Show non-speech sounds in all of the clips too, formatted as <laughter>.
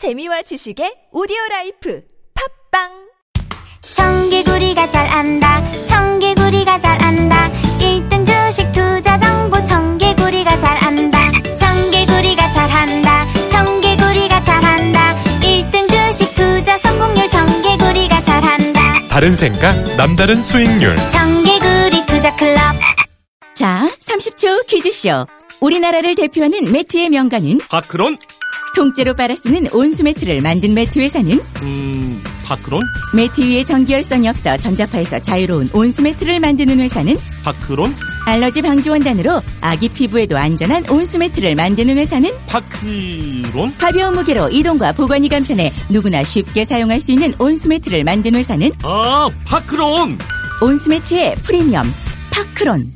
재미와 지식의 오디오 라이프. 팟빵! 청개구리가 잘 안다. 청개구리가 잘 안다. 1등 주식 투자 정보. 청개구리가 잘 안다. 청개구리가 잘 한다. 청개구리가 잘 한다. 1등 주식 투자 성공률. 청개구리가 잘 한다. 다른 생각, 남다른 수익률. 청개구리 투자 클럽. 자, 30초 퀴즈쇼. 우리나라를 대표하는 매트의 명가는? 파크론? 통째로 빨아 쓰는 온수 매트를 만든 매트 회사는 음, 파크론? 매트 위에 전기열선이 없어 전자파에서 자유로운 온수 매트를 만드는 회사는 파크론? 알러지 방지 원단으로 아기 피부에도 안전한 온수 매트를 만드는 회사는 파크론? 가벼운 무게로 이동과 보관이 간편해 누구나 쉽게 사용할 수 있는 온수 매트를 만든 회사는 아, 파크론! 온수 매트의 프리미엄 파크론.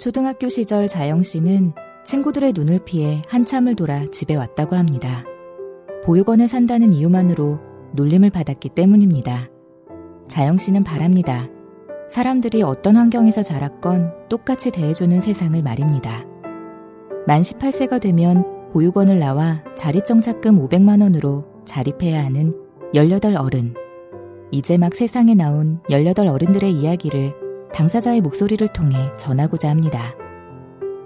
초등학교 시절 자영 씨는 친구들의 눈을 피해 한참을 돌아 집에 왔다고 합니다. 보육원에 산다는 이유만으로 놀림을 받았기 때문입니다. 자영 씨는 바랍니다. 사람들이 어떤 환경에서 자랐건 똑같이 대해주는 세상을 말입니다. 만 18세가 되면 보육원을 나와 자립정착금 500만원으로 자립해야 하는 18 어른. 이제 막 세상에 나온 18 어른들의 이야기를 당사자의 목소리를 통해 전하고자 합니다.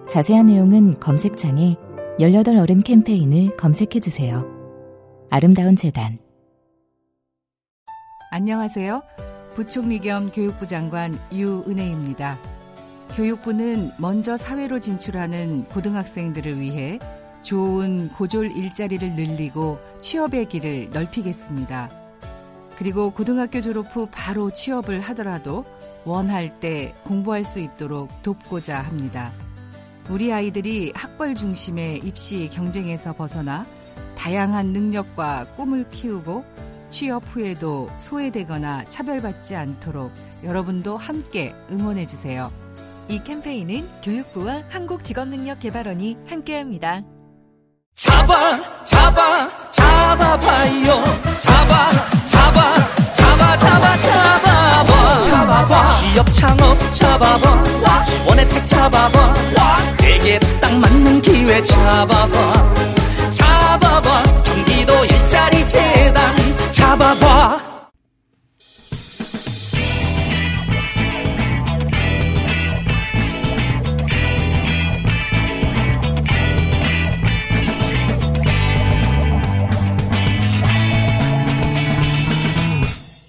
자세한 내용은 검색창에 18 어른 캠페인을 검색해 주세요. 아름다운 재단. 안녕하세요. 부총리 겸 교육부 장관 유은혜입니다. 교육부는 먼저 사회로 진출하는 고등학생들을 위해 좋은 고졸 일자리를 늘리고 취업의 길을 넓히겠습니다. 그리고 고등학교 졸업 후 바로 취업을 하더라도 원할 때 공부할 수 있도록 돕고자 합니다. 우리 아이들이 학벌 중심의 입시 경쟁에서 벗어나 다양한 능력과 꿈을 키우고 취업 후에도 소외되거나 차별받지 않도록 여러분도 함께 응원해 주세요. 이 캠페인은 교육부와 한국직업능력개발원이 함께합니다. 잡아 잡아 잡아봐요 잡아 잡아 잡아 잡아 잡아 봐 잡아봐. 취업 창업 잡아봐. 원혜택 잡아봐. 내게 딱 맞는 기회 잡아봐. 잡아봐. 경기도 일자리 재단 잡아봐.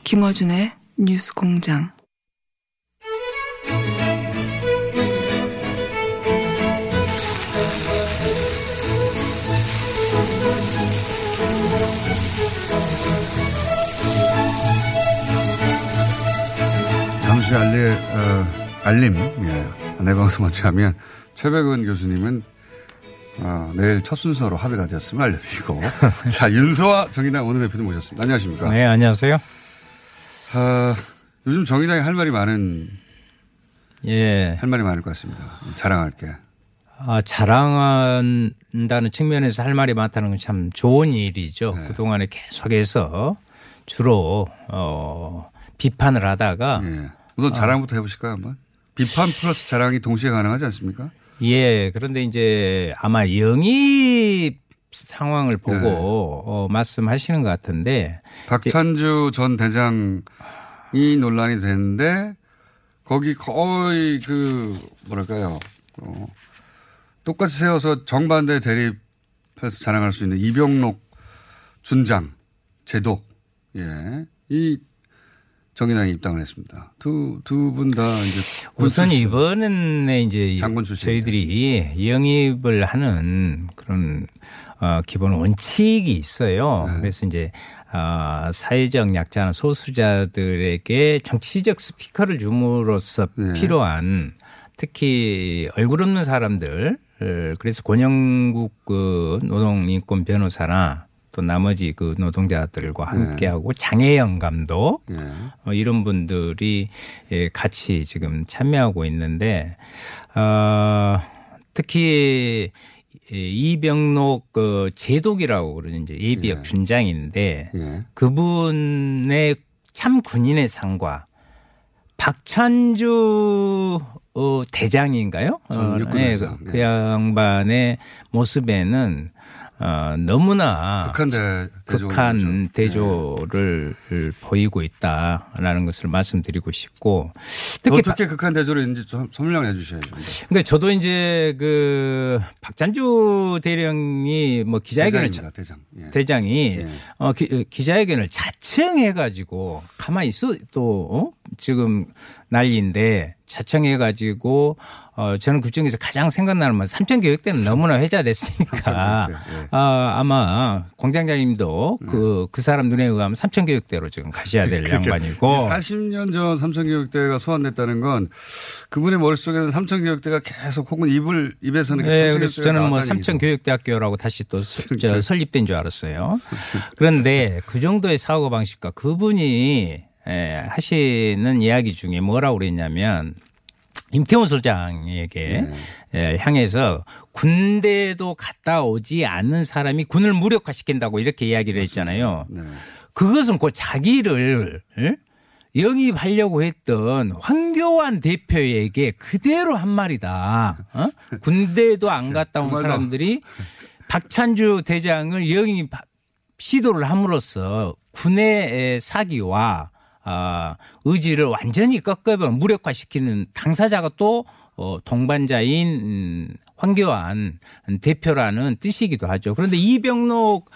김어준의 뉴스 공장. 잠시 알리, 어, 알림, 예. 내 방송 먼저 하면, 최백은 교수님은, 어, 내일 첫 순서로 합의가 되었음을 알려드리고. <laughs> 자, 윤소아 정의당 원내대표님 모셨습니다. 안녕하십니까. 네, 안녕하세요. 어, 요즘 정의당이 할 말이 많은, 예. 할 말이 많을 것 같습니다. 자랑할 게. 아, 자랑한다는 측면에서 할 말이 많다는 건 참 좋은 일이죠. 네. 그동안에 계속해서 주로, 어, 비판을 하다가. 예. 우선 자랑부터 해보실까요, 한번? 비판 플러스 자랑이 동시에 가능하지 않습니까? 예. 그런데 이제 아마 영입 상황을 보고 네. 어, 말씀하시는 것 같은데. 박찬주 전 대장 이 논란이 됐는데 거기 거의 그 뭐랄까요 어, 똑같이 세워서 정반대 대립해서 자랑할 수 있는 이병록 준장 제독 예이 정의당에 입당을 했습니다. 두 두 분 다 이제 군 우선 출신. 이번에 이제 장군 출신인데. 저희들이 영입을 하는 그런 어, 기본 원칙이 있어요. 네. 그래서 이제 어, 사회적 약자나 소수자들에게 정치적 스피커를 줌으로써 네. 필요한 특히 얼굴 없는 사람들 어, 그래서 권영국 그 노동인권 변호사나 또 나머지 그 노동자들과 함께하고 장혜영 감독 예. 어, 이런 분들이 예, 같이 지금 참여하고 있는데 어, 특히 이- 이병록 그 제독이라고 그러는 이제 예비역 예. 준장인데 예. 그분의 참 군인의 상과 박찬주 어, 대장인가요? 예, 대장. 그, 네. 그 양반의 모습에는 어, 너무나 극한 대- 극한. 대조를 보이고 있다라는 것을 말씀드리고 싶고 특히 어떻게 극한 대조를 좀 설명해 주셔야죠. 그러니까 저도 이제 그 박찬주 대령이 뭐 기자회견을 대장입니다, 대장. 예. 대장이 어, 기, 기자회견을 자청해 가지고 가만히 있어 또 어? 지금 난리인데 자청해 가지고 어, 저는 그중에서 가장 생각나는 건 삼천 교육 때는 너무나 회자됐으니까. 아, 아마 공장장님도 그, 그 사람 눈에 의하면 삼천 교육대로 지금 가셔야 될 그러니까 양반이고. 40년 전 삼천 교육대가 소환됐다는 건 그분의 머릿속에는 삼천 교육대가 계속 혹은 입을 입에서는 네, 그래서 저는 뭐 나왔다는 삼천 교육대학교라고 다시 또 설립된 줄 알았어요. 그런데 그 정도의 사고 방식과 그분이 에, 하시는 이야기 중에 뭐라고 그랬냐면 임태훈 소장에게 에, 향해서 군대도 갔다 오지 않는 사람이 군을 무력화시킨다고 이렇게 이야기를 했잖아요. 그것은 곧 자기를 에? 영입하려고 했던 황교안 대표에게 그대로 한 말이다. 어? 군대도 안 갔다 온. 사람들이 박찬주 대장을 영입 시도를 함으로써 군의 사기와 아, 의지를 완전히 꺾어버 무력화시키는 당사자가 또 어, 동반자인 음, 황교안 대표라는 뜻이기도 하죠. 그런데 이병록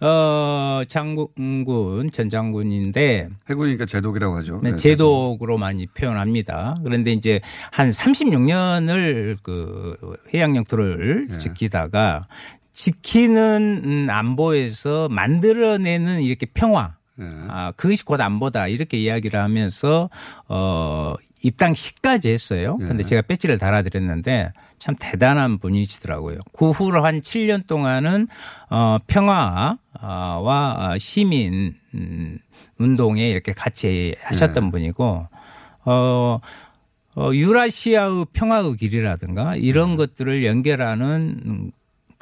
어, 장군 전 장군인데 해군이니까 제독이라고 하죠. 네, 네, 제독으로 많이 표현합니다. 그런데 이제 한 36년을 그 해양 영토를 네. 지키다가 지키는 음, 안보에서 만들어내는 이렇게 평화 네. 아, 그것이 곧 안보다 이렇게 이야기를 하면서 어 입당 시까지 했어요. 네. 근데 제가 배지를 달아드렸는데 참 대단한 분이시더라고요. 그 후로 한 7년 동안은 어 평화와 시민 음, 운동에 이렇게 같이 하셨던 네. 분이고 어 어, 유라시아의 평화의 길이라든가 이런 네. 것들을 연결하는 음,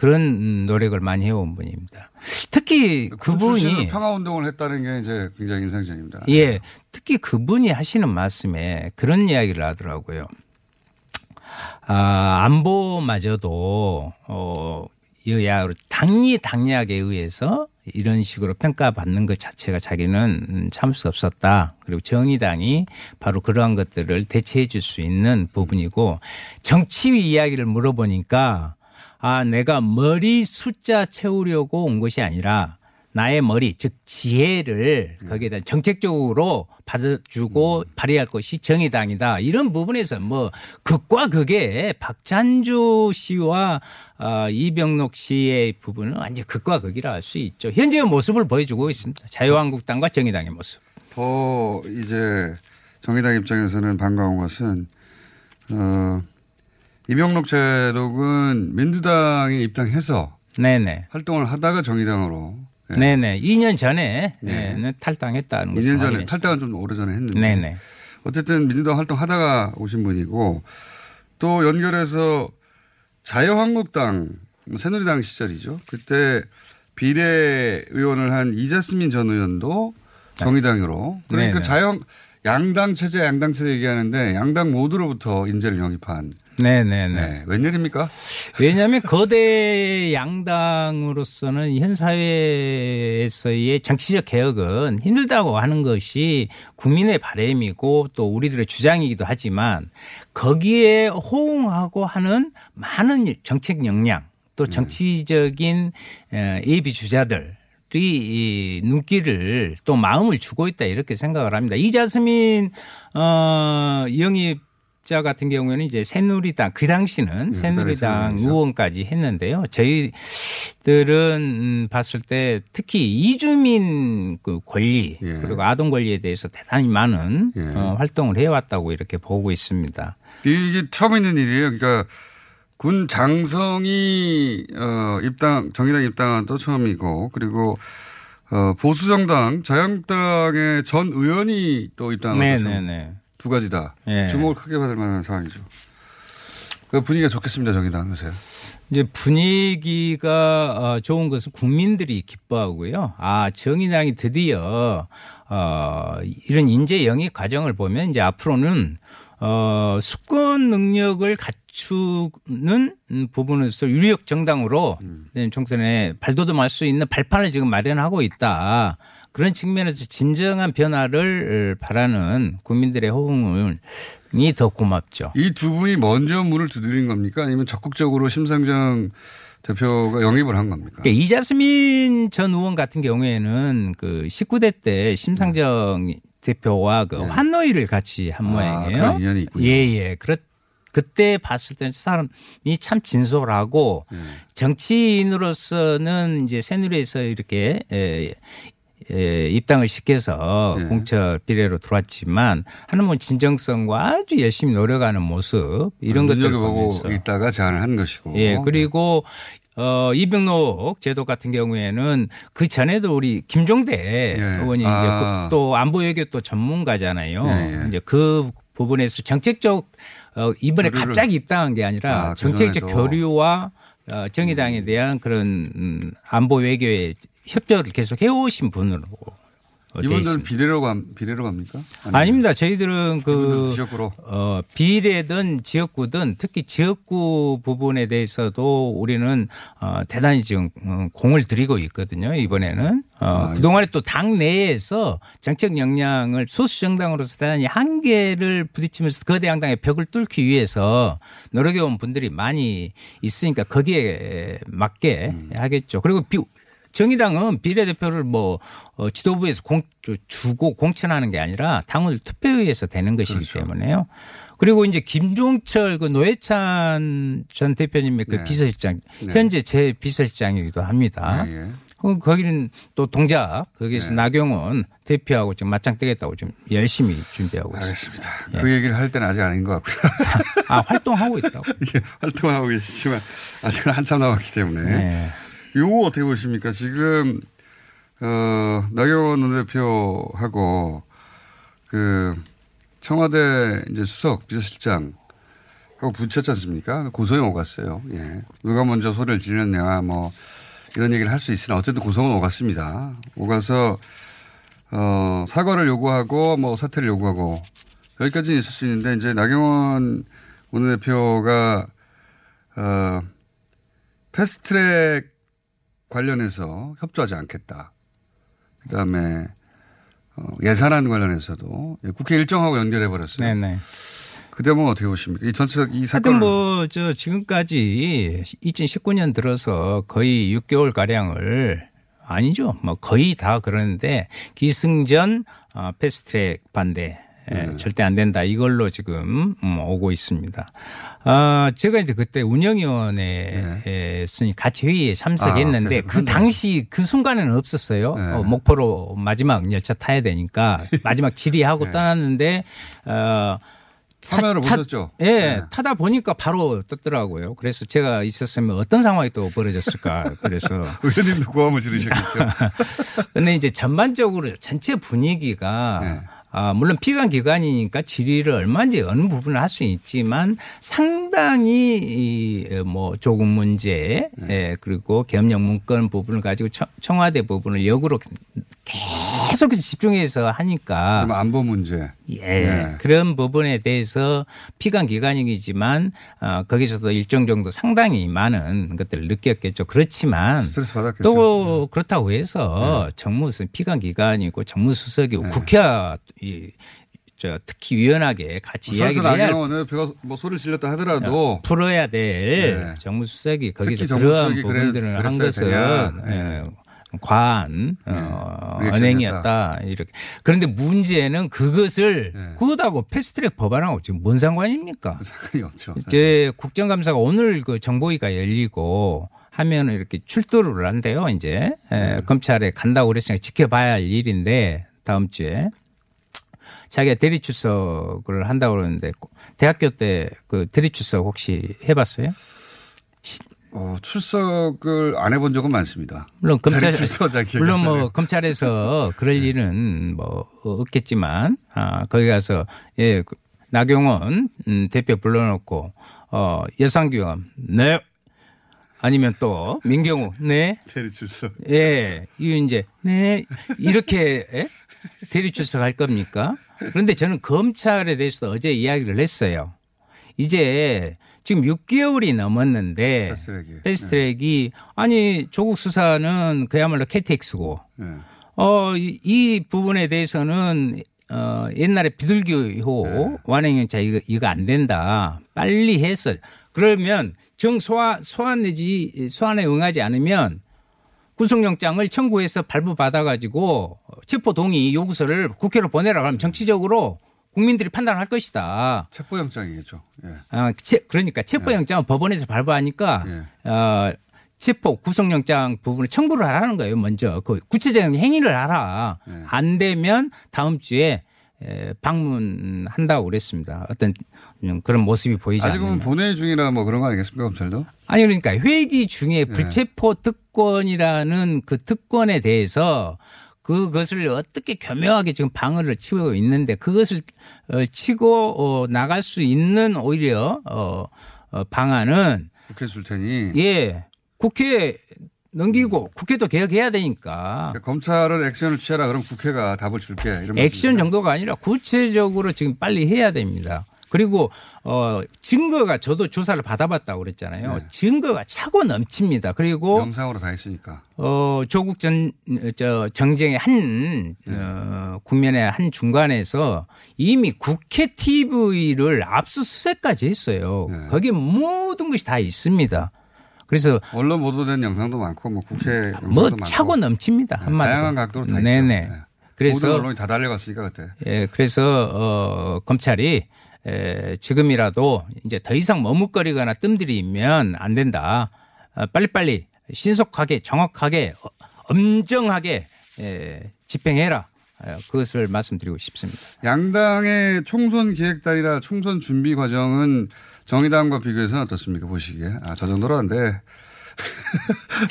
그런 노력을 많이 해온 분입니다. 특히 출신으로 그분이 평화 운동을 했다는 게 이제 굉장히 인상적입니다. 예, 특히 그분이 하시는 말씀에 그런 이야기를 하더라고요. 아, 안보마저도 어 여야 당리 당략에 의해서 이런 식으로 평가받는 것 자체가 자기는 음, 참을 수 없었다. 그리고 정의당이 바로 그러한 것들을 대체해 줄 수 있는 부분이고 정치 이야기를 물어보니까 아, 내가 머리 숫자 채우려고 온 것이 아니라 나의 머리, 즉 지혜를 거기에다 정책적으로 받아주고 발휘할 것이 정의당이다. 이런 부분에서 뭐 극과 극의 박찬주 씨와 어, 이병록 씨의 부분은 완전 극과 극이라 할 수 있죠. 현재의 모습을 보여주고 있습니다. 자유한국당과 정의당의 모습. 더 이제 정의당 입장에서는 반가운 것은 어, 이병록 제독은 민주당에 입당해서 네네. 활동을 하다가 정의당으로 예. 네네. 2년 전에 네. 네, 탈당했다는 2년 것을 전에 확인했습니다. 탈당은 좀 오래 전에 했는데 네네. 어쨌든 민주당 활동하다가 오신 분이고 또 연결해서 자유한국당 새누리당 시절이죠. 그때 비례 의원을 한 이자스민 전 의원도 정의당으로 그러니까. 자유 양당 체제 양당 체제 얘기하는데 양당 모두로부터 인재를 영입한 네네네. 네. 웬일입니까? 왜냐하면 거대 양당으로서는 현 사회에서의 정치적 개혁은 힘들다고 하는 것이 국민의 바램이고 또 우리들의 주장이기도 하지만 거기에 호응하고 하는 많은 정책 역량 또 정치적인 어, 예비 주자들 이 눈길을 또 마음을 주고 있다 이렇게 생각을 합니다. 이자스민 어 영입 자 같은 경우에는 이제 새누리당 그 당시는 새누리당 의원까지 했는데요. 저희들은 음, 봤을 때 특히 이주민 그 권리 그리고 아동 권리에 대해서 대단히 많은 어, 활동을 해왔다고 이렇게 보고 있습니다. 이게 처음 있는 일이에요. 그러니까 군 장성이 어 입당 정의당 입당한 또 처음이고 그리고 어 보수 정당 자유한국당의 전 의원이 또 입당한. 네네네. 두 가지 다 예. 주목을 크게 받을 만한 상황이죠. 그 분위기가 좋겠습니다 정의당 요새. 이제 분위기가 어, 좋은 것은 국민들이 기뻐하고요. 아 정의당이 드디어 어, 이런 인재 영입 과정을 보면 이제 앞으로는 어, 수권 능력을 맞추는 부분에서 유력 정당으로 내년 총선에 발돋움할 수 있는 발판을 지금 마련하고 있다. 그런 측면에서 진정한 변화를 바라는 국민들의 호응이 더 고맙죠. 이 두 분이 먼저 문을 두드린 겁니까? 아니면 적극적으로 심상정 대표가 영입을 한 겁니까? 그러니까 이자스민 전 의원 같은 경우에는 그 19대 때 심상정 대표와 그 환노위를 같이 한 모양이에요. 네. 그런 인연이 있군요. 예, 예. 그렇 그때 봤을 때는 사람이 참 진솔하고 네. 정치인으로서는 이제 새누리에서 이렇게 에, 에, 입당을 시켜서 네. 공천 비례로 들어왔지만 하는 뭐 진정성과 아주 열심히 노력하는 모습 이런 것들을 눈여겨보고 보면서 있다가 제안을 한 것이고. 예, 그리고 어, 이병록 제도 같은 경우에는 그 전에도 우리 김종대 의원이 아. 이제 그 또 안보 외교 또 전문가잖아요. 예, 예. 이제 그 부분에서 정책적 어, 이번에 갑자기 입당한 게 아니라 아, 정책적. 교류와 어, 정의당에 대한 그런 음, 안보 외교의 협조를 계속 해오신 분으로 이분들은 있습니다. 비례로 감 비례로 갑니까? 아니면 아닙니다. 저희들은 그 지역구로? 어, 비례든 지역구든 특히 지역구 부분에 대해서도 우리는 어, 대단히 지금 어, 공을 들이고 있거든요. 이번에는 어, 아, 그동안에 또 당 내에서 정책 역량을 소수 정당으로서 대단히 한계를 부딪히면서 거대 양당의 벽을 뚫기 위해서 노력해온 분들이 많이 있으니까 거기에 맞게 음. 하겠죠. 그리고 비, 정의당은 비례대표를 뭐 어, 지도부에서 공, 주고 공천하는 게 아니라 당을 투표에서 되는 것이기 그렇죠. 때문에요. 그리고 이제 김종철 그 노회찬 전 대표님의 그 네. 비서실장 네. 현재 제 비서실장이기도 합니다. 예, 예. 어, 거기는 또 동작 거기에서 네. 나경원 대표하고 지금 맞짱 뜨겠다고 지금 열심히 준비하고 있습니다. 알겠습니다. 예. 그 얘기를 할 때는 아직 아닌 것 같고요. 아 활동하고 있다고. 이게 <laughs> 활동하고 계시지만 아직은 한참 남았기 때문에. 네. 요거 어떻게 보십니까? 지금 어, 나경원 원내대표하고 그 청와대 이제 수석 비서실장 하고 붙였지 않습니까? 고소형 오갔어요. 예. 누가 먼저 소리를 지르느냐 뭐 이런 얘기를 할 수 있으나 어쨌든 고소는 오갔습니다. 오가서 어, 사과를 요구하고 뭐 사퇴를 요구하고 여기까지는 있을 수 있는데 이제 나경원 원내대표가 어, 패스트트랙 관련해서 협조하지 않겠다. 그 다음에 어, 예산안 관련해서도 국회 일정하고 연결해 버렸어요. 네네. 그 대목은 어떻게 보십니까? 이 전체적 이 하여튼 사건을 뭐, 저, 지금까지 2019년 들어서 거의 6개월 가량을 아니죠. 뭐 거의 다 그러는데 기승전 어, 패스트트랙 반대. 예, 네. 절대 안 된다. 이걸로 지금 음, 오고 있습니다. 아, 제가 이제 그때 운영위원회에 있으니 같이 회의에 참석했는데 네. 아, 그 당시 그 순간에는 없었어요. 네. 어, 목포로 마지막 열차 타야 되니까 <laughs> 마지막 질의하고 떠났는데 어, 카메라로 타- 보셨죠? 예, 네. 타다 보니까 바로 떴더라고요. 그래서 제가 있었으면 어떤 상황이 또 벌어졌을까. <laughs> 그래서. 의원님도 고함을 지르셨겠죠. <laughs> 근데 이제 전반적으로 전체 분위기가 네. 아, 물론 피감 기관이니까 질의를 얼마든지 어느 부분을 할 수 있지만 상당히 이뭐 조금 문제 네. 예, 그리고 겸용 문건 부분을 가지고 청- 청와대 부분을 역으로 계속 집중해서 하니까 안보 문제. 예. 네. 그런 부분에 대해서 피감 기관이지만 어, 거기서도 일정 정도 상당히 많은 것들을 느꼈겠죠. 그렇지만 스트레스 받았겠죠. 또 그렇다고 해서 네. 정무는 피감 기관이고 정무 수석이고 국회와 이, 저 특히 위원하게 같이 설사 이야기를 해야 나경원 원내대표가 뭐 소리를 질렀다 하더라도 풀어야 될 네. 정무수석이 거기서 그러한 부분들을 한 것은. 예, 과한 어, 리액션이었다. 언행이었다 이렇게 그런데 문제는 그것을 네. 그것하고 패스트트랙 법안하고 지금 뭔 상관입니까? <laughs> 상관이 없죠. 사실. 이제 국정감사가 오늘 그 정보위가 열리고 하면 이렇게 출두를 한대요. 이제 에, 네. 검찰에 간다고 그랬으니까 지켜봐야 할 일인데 다음 주에 자기가 대리 출석을 한다고 그러는데 대학교 때 그 대리 출석 혹시 해봤어요? 어, 출석을 안 해본 적은 많습니다. 물론 검찰 물론 안 뭐. 검찰에서 <laughs> 그럴 일은 뭐 없겠지만 아 거기 가서 예그 나경원 음, 대표 불러놓고 어 예상규감 네 아니면 또 민경우 네 대리 출석. 예, 이제 네 이렇게 예? 대리 출석할 겁니까? 그런데 저는 검찰에 대해서도 어제 이야기를 했어요. 이제 지금 6개월이 넘었는데 패스트트랙이. 패스트트랙이 아니 조국 수사는 그야말로 KTX고 네. 어, 이, 이 부분에 대해서는 어, 옛날에 비둘기호 네. 완행영차 이거, 이거 안 된다. 빨리 해서 그러면 정 소환 소환 내지 소환에 응하지 않으면 구속영장을 청구해서 발부받아 가지고 체포 동의 요구서를 국회로 보내라 그러면 정치적으로 국민들이 판단할 것이다. 체포영장이겠죠. 예. 아, 체, 그러니까 체포영장은 법원에서 발부하니까 예. 어, 체포 구속영장 부분을 청구를 하라는 거예요. 먼저 그 구체적인 행위를 하라. 예. 안 되면 다음 주에 에, 방문한다고 그랬습니다. 어떤 음, 그런 모습이 보이지 아직은 않는. 본회 중이라 뭐 그런 거 아니겠습니까 검찰도? 아니 그러니까 회기 예. 중에 불체포 특권이라는 그 특권에 대해서 그것을 어떻게 교묘하게 지금 방어를 치고 있는데 그것을 어, 치고 어, 나갈 수 있는 오히려 어, 어, 방안은 국회 줄 테니. 예 국회에 넘기고 국회도 개혁해야 되니까 그러니까 검찰은 액션을 취하라 그럼 국회가 답을 줄게. 액션 말씀이죠. 정도가 아니라 구체적으로 지금 빨리 해야 됩니다. 그리고 어 증거가 저도 조사를 받아봤다고 그랬잖아요. 네. 증거가 차고 넘칩니다. 그리고 영상으로 다 했으니까. 어, 조국 전, 저, 정쟁의 한, 네. 어, 국면의 한 중간에서 이미 국회 TV를 압수수색까지 했어요. 네. 거기에 모든 것이 다 있습니다. 그래서 언론 보도된 영상도 많고 뭐 국회 영상도 뭐. 차고 넘칩니다. 네, 한마디로. 다양한 각도로 다 네네. 있죠. 네. 그래서 언론이 다 달려갔으니까 그때. 예, 그래서 어 검찰이 에, 지금이라도 이제 더 이상 머뭇거리거나 뜸들이면 안 된다. 어, 빨리빨리 신속하게 정확하게 어, 엄정하게 에, 집행해라. 어, 그것을 말씀드리고 싶습니다. 양당의 총선 기획단이나 총선 준비 과정은 정의당과 비교해서는 어떻습니까 보시기에? 아, 저 정도라는데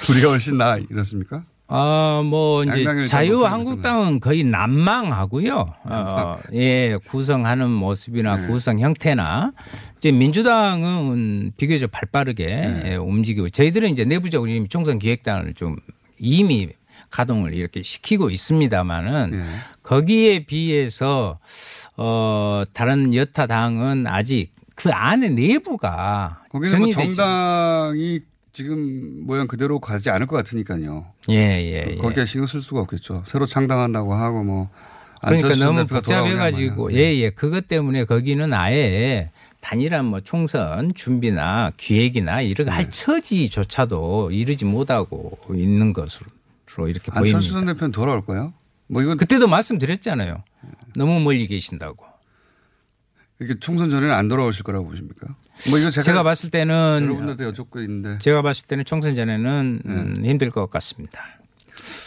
우리가 <laughs> 훨씬 나 이렇습니까? 아, 뭐, 이제 자유한국당은 거의 난망하고요. 어, 예, 구성하는 모습이나 네. 구성 형태나 이제 민주당은 비교적 발빠르게 네. 예, 움직이고 저희들은 이제 내부적으로 이미 총선 기획단을 좀 이미 가동을 이렇게 시키고 있습니다만은 예. 거기에 비해서 어, 다른 여타 당은 아직 그 안에 내부가 거기는 뭐 정리되지 정당이 지금 모양 그대로 가지 않을 것 같으니까요. 예, 예, 예. 거기에 신경 쓸 수가 없겠죠. 새로 창당한다고 하고 뭐 그러니까 안철수 너무 복잡해가지고 마냐. 예예 그것 때문에 거기는 아예 단일한 뭐 총선 준비나 기획이나 이런 네. 거할 처지조차도 이르지 못하고 있는 것으로 이렇게 안철수 보입니다. 전 대표는 돌아올 거예요? 뭐 이건 그때도 말씀드렸잖아요. 너무 멀리 계신다고. 이렇게 총선 전에는 안 돌아오실 거라고 보십니까? 뭐 이거 제가, 제가, 봤을 때는 여러분들한테 여쭙고 있는데 제가 봤을 때는 총선 전에는 네. 음, 힘들 것 같습니다.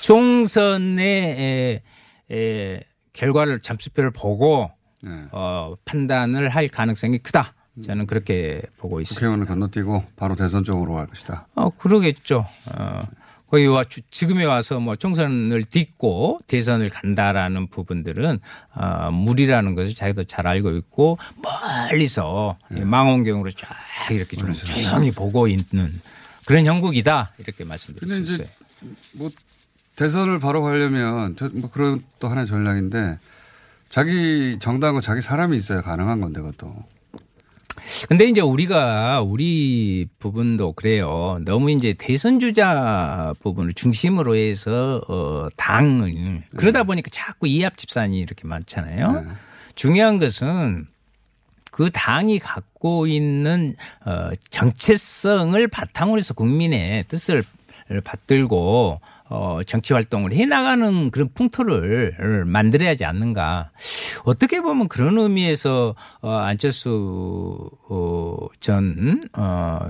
총선의 에, 에, 결과를 잠수표를 보고 네. 어, 판단을 할 가능성이 크다. 저는 그렇게 보고 있습니다. 국회의원을 건너뛰고 바로 대선 쪽으로 갈 것이다. 어, 그러겠죠. 어, 거기 와, 주- 지금에 와서 뭐 총선을 딛고 대선을 간다라는 부분들은 어, 무리라는 것을 자기도 잘 알고 있고 멀리서 이 망원경으로 쫙 이렇게 좀 조용히 보고 있는 그런 형국이다. 이렇게 말씀드릴 수 있어요. 뭐 대선을 바로 가려면 저- 뭐 그런 또 하나의 전략인데 자기 정당과 자기 사람이 있어야 가능한 건데 그것도. 근데 이제 우리가 우리 부분도 그래요. 너무 이제 대선 주자 부분을 중심으로 해서 어 당을 그러다 보니까 자꾸 이합 집산이 이렇게 많잖아요. 네. 중요한 것은 그 당이 갖고 있는 어 정체성을 바탕으로 해서 국민의 뜻을 받들고 어 정치 활동을 해 나가는 그런 풍토를 만들어야지 않는가. 어떻게 보면 그런 의미에서 어 안철수 어전어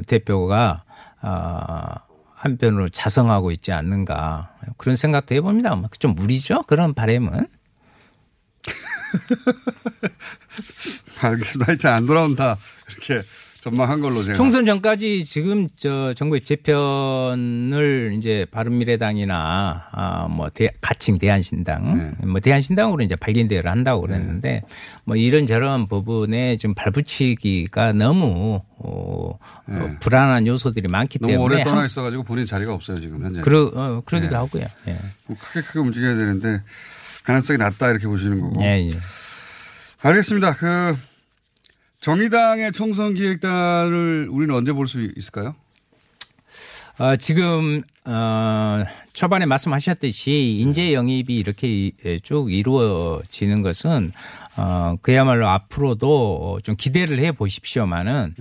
대표가 아 한편으로 자성하고 있지 않는가 그런 생각도 해봅니다. 뭐좀 무리죠 그런 바램은. <laughs> 알겠습니다. 하여튼 안 돌아온다. 이렇게 전망한 걸로 제가. 총선 전까지 지금 저 정부의 재편을 이제 바른미래당이나 아뭐 가칭 대한신당 뭐 대한신당으로 이제 발견대회를 한다고 그랬는데 뭐 이런 저런 부분에 좀 발붙이기가 너무 어, 어, 불안한 요소들이 많기 너무 때문에 오래 떠나 한- 있어가지고 본인 자리가 없어요 지금 현재. 그러 어, 그러기도 네. 하고요. 예. 뭐 크게 크게 움직여야 되는데 가능성이 낮다 이렇게 보시는 거고. 예, 예. 알겠습니다. 그 정의당의 총선 기획단을 우리는 언제 볼 수 있을까요? 어, 지금 어, 초반에 말씀하셨듯이 인재 영입이 이렇게 쭉 이루어지는 것은 어, 그야말로 앞으로도 좀 기대를 해 보십시오만은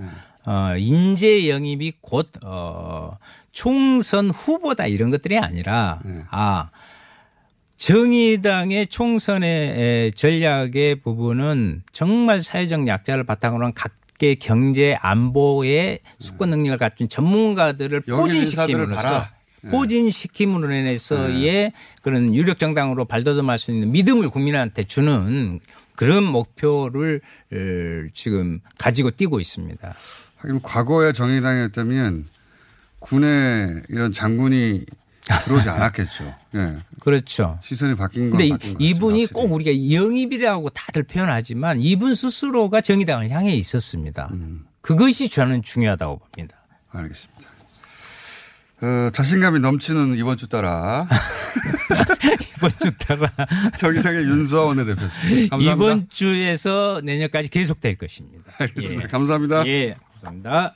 어, 인재 영입이 곧 어, 총선 후보다 이런 것들이 아니라 아 정의당의 총선의 전략의 부분은 정말 사회적 약자를 바탕으로 한 각계 경제 안보의 수권 능력을 갖춘 전문가들을 포진시킴으로써 봐라. 예. 포진시킴으로 인해서의 그런 유력 정당으로 발돋움할 수 있는 믿음을 국민한테 주는 그런 목표를 어, 지금 가지고 뛰고 있습니다. 하긴 과거에 정의당이었다면 군에 이런 장군이 들어오지 않았겠죠. 예. 그렇죠. 시선이 바뀐 건 근데 바뀐 이분이 같습니다. 꼭 우리가 영입이라고 다들 표현하지만 이분 스스로가 정의당을 향해 있었습니다. 그것이 저는 중요하다고 봅니다. 알겠습니다. 어, 자신감이 넘치는 이번 주 따라 <laughs> 이번 주 따라 <laughs> 정의당의 윤수아 원내대표였습니다. 감사합니다. 이번 주에서 내년까지 계속될 것입니다. 알겠습니다. 감사합니다. 예, 감사합니다.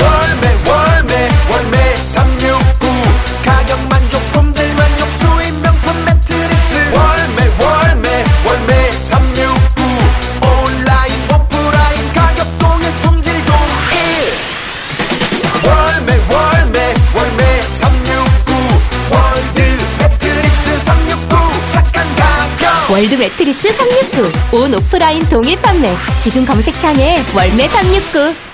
월매 월매 월매 369 가격 만족 품질 만족 수입 명품 매트리스. 월매 월매 월매 369 온라인 오프라인 가격 동일 품질 동일. 월매 월매 월매 369 월드 매트리스 369 착한 가격. 월드 매트리스 369. 온 오프라인 동일 판매. 지금 검색창에 월매 369.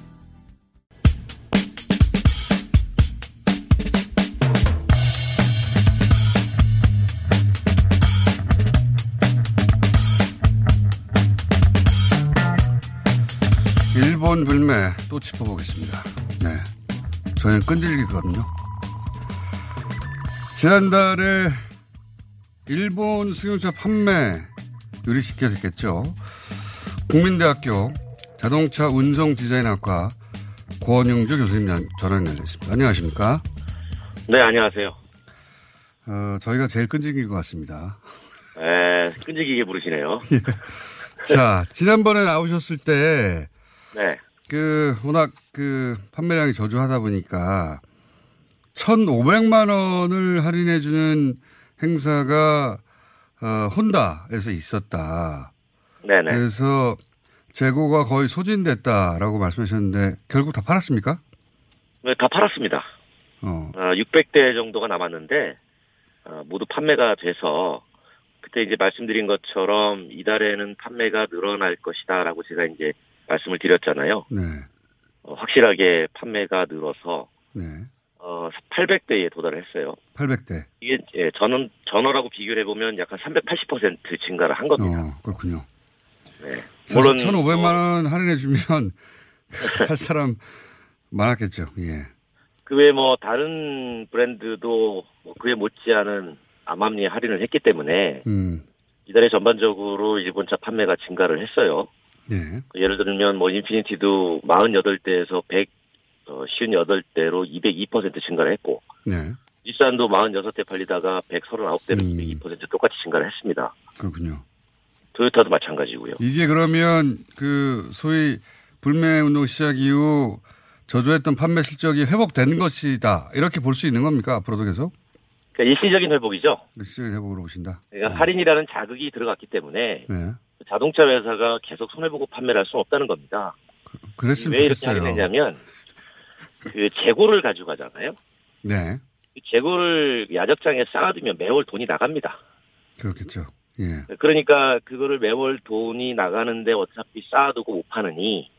일본 불매 또 짚어보겠습니다. 네. 저희는 끈질기거든요. 지난달에 일본 승용차 판매 유리시켜졌겠죠. 국민대학교 자동차 운송 디자인학과 권영주 교수님 연- 전화 연결됐습니다. 안녕하십니까? 네, 안녕하세요. 어, 저희가 제일 끈질긴 것 같습니다. 에, 끈질기게 부르시네요. <laughs> 자, 지난번에 나오셨을 때, 네. 그, 워낙 그 판매량이 저조하다 보니까 1,500만 원을 할인해 주는 행사가, 어, 혼다에서 있었다. 네네. 그래서 재고가 거의 소진됐다라고 말씀하셨는데, 결국 다 팔았습니까? 네, 다 팔았습니다. 어, 어, 600대 정도가 남았는데, 어, 모두 판매가 돼서, 그때 이제 말씀드린 것처럼 이달에는 판매가 늘어날 것이다라고 제가 이제 말씀을 드렸잖아요. 네, 어, 확실하게 판매가 늘어서, 네. 어, 800대에 도달을 했어요. 800대. 이게, 예, 전원, 전월하고 비교를 해보면 약간 380% 증가를 한 겁니다. 어, 그렇군요. 네. 물론 물론, 1,500만 원 할인해 주면 <laughs> 할 사람 많았겠죠. 예. 그 외에 뭐 다른 브랜드도 뭐 그에 못지않은 암암리에 할인을 했기 때문에 음, 이달에 전반적으로 일본차 판매가 증가를 했어요. 예. 예를 들면 뭐 인피니티도 48대에서 158대로 202% 증가를 했고 네. 닛산도 46대 팔리다가 139대로 음. 202% 똑같이 증가를 했습니다. 그렇군요. 토요타도 마찬가지고요. 이게 그러면 그 소위 불매 운동 시작 이후 저조했던 판매 실적이 회복된 것이다. 이렇게 볼 수 있는 겁니까? 앞으로도 계속? 그러니까 일시적인 회복이죠. 일시적인 회복으로 보신다. 그러니까 할인이라는 자극이 들어갔기 때문에 네. 자동차 회사가 계속 손해보고 판매를 할 수는 없다는 겁니다. 그 랬으면 왜 이렇게 좋겠어요. 하게 되냐면 그 재고를 가지고 가잖아요. 네. 그 재고를 야적장에 쌓아두면 매월 돈이 나갑니다. 그렇겠죠. 예. 그러니까 그거를 매월 돈이 나가는데 어차피 쌓아두고 못 파느니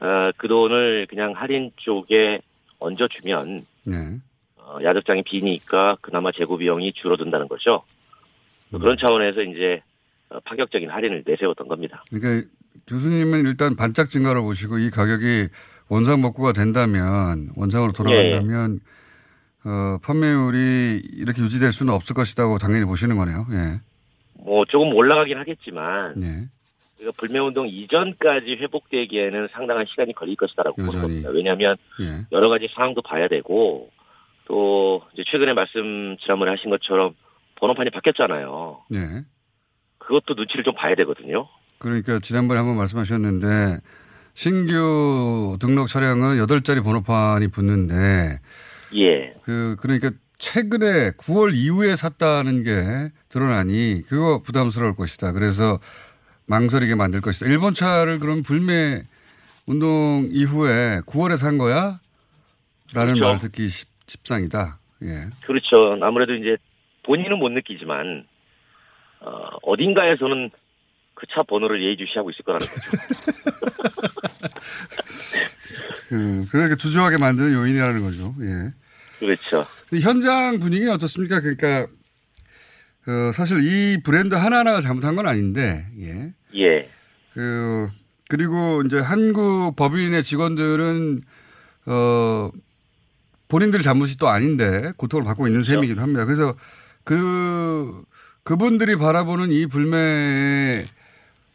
어, 그 돈을 그냥 할인 쪽에 얹어주면 네. 어, 야적장이 비니까 그나마 재고 비용이 줄어든다는 거죠. 음. 그런 차원에서 이제 어, 파격적인 할인을 내세웠던 겁니다. 그러니까 교수님은 일단 반짝 증가를 보시고 이 가격이 원상 복구가 된다면 원상으로 돌아간다면 어, 판매율이 이렇게 유지될 수는 없을 것이라고 당연히 보시는 거네요. 예. 뭐 조금 올라가긴 하겠지만 네. 우리가 불매운동 이전까지 회복되기에는 상당한 시간이 걸릴 것이다라고 보는 여전히. 겁니다. 왜냐하면 예. 여러 가지 상황도 봐야 되고 또 이제 최근에 말씀 지난번에 하신 것처럼 번호판이 바뀌었잖아요. 네. 그것도 눈치를 좀 봐야 되거든요. 그러니까 지난번에 한번 말씀하셨는데 신규 등록 차량은 8자리 번호판이 붙는데 예. 그 그러니까 최근에 9월 이후에 샀다는 게 드러나니 그거 부담스러울 것이다. 그래서 망설이게 만들 것이다. 일본 차를 그럼 불매 운동 이후에 9월에 산 거야? 라는 그렇죠. 말을 듣기 쉽, 십상이다. 예. 그렇죠. 아무래도 이제 본인은 못 느끼지만 어, 어딘가에서는 그 차 번호를 예의주시하고 있을 거라는 거죠. 그, <laughs> 그러니까 주저하게 만드는 요인이라는 거죠. 예. 그렇죠. 현장 분위기는 어떻습니까? 그러니까 어, 사실 이 브랜드 하나하나가 잘못한 건 아닌데, 예. 예. 그 그리고 이제 한국 법인의 직원들은 어 본인들 잘못이 또 아닌데 고통을 받고 있는 셈이기도 합니다. 그래서 그 그분들이 바라보는 이 불매의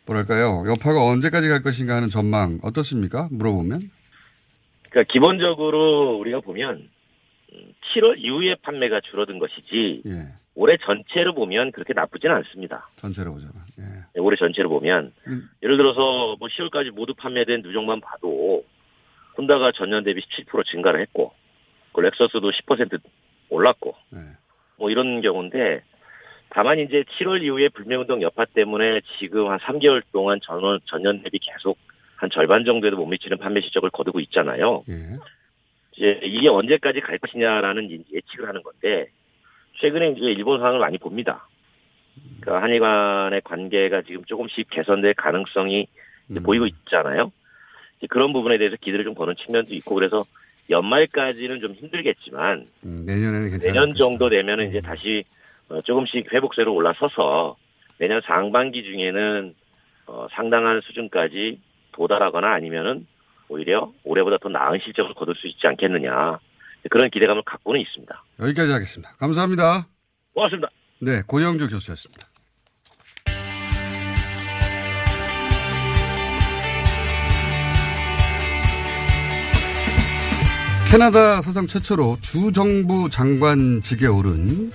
뭐랄까요 여파가 언제까지 갈 것인가 하는 전망 어떻습니까? 물어보면 그러니까 기본적으로 우리가 보면 음, 7월 이후에 판매가 줄어든 것이지 예 올해 전체로 보면 그렇게 나쁘지는 않습니다. 전체로 보자면 예. 네, 올해 전체로 보면 음. 예를 들어서 뭐 10월까지 모두 판매된 누적만 봐도 혼다가 전년 대비 17% 증가를 했고 그 렉서스도 10% 올랐고 네. 뭐 이런 경우인데 다만 이제 7월 이후에 불매운동 여파 때문에 지금 한 3개월 동안 전원, 전년 대비 계속 한 절반 정도에도 못 미치는 판매 실적을 거두고 있잖아요. 예. 이제 이게 언제까지 갈 것이냐라는 예측을 하는 건데 최근에 이제 일본 상황을 많이 봅니다. 그러니까 한일 간의 관계가 지금 조금씩 개선될 가능성이 이제 보이고 있잖아요. 그런 부분에 대해서 기대를 좀 거는 측면도 있고 그래서 연말까지는 좀 힘들겠지만 음, 내년에는 괜찮을 내년 정도 되면은 이제 다시 어, 조금씩 회복세로 올라서서 내년 상반기 중에는 어, 상당한 수준까지 도달하거나 아니면은 오히려 올해보다 더 나은 실적을 거둘 수 있지 않겠느냐 그런 기대감을 갖고는 있습니다. 여기까지 하겠습니다. 감사합니다. 고맙습니다. 네, 고영주 교수였습니다. 캐나다 사상 최초로 주정부 장관직에 오른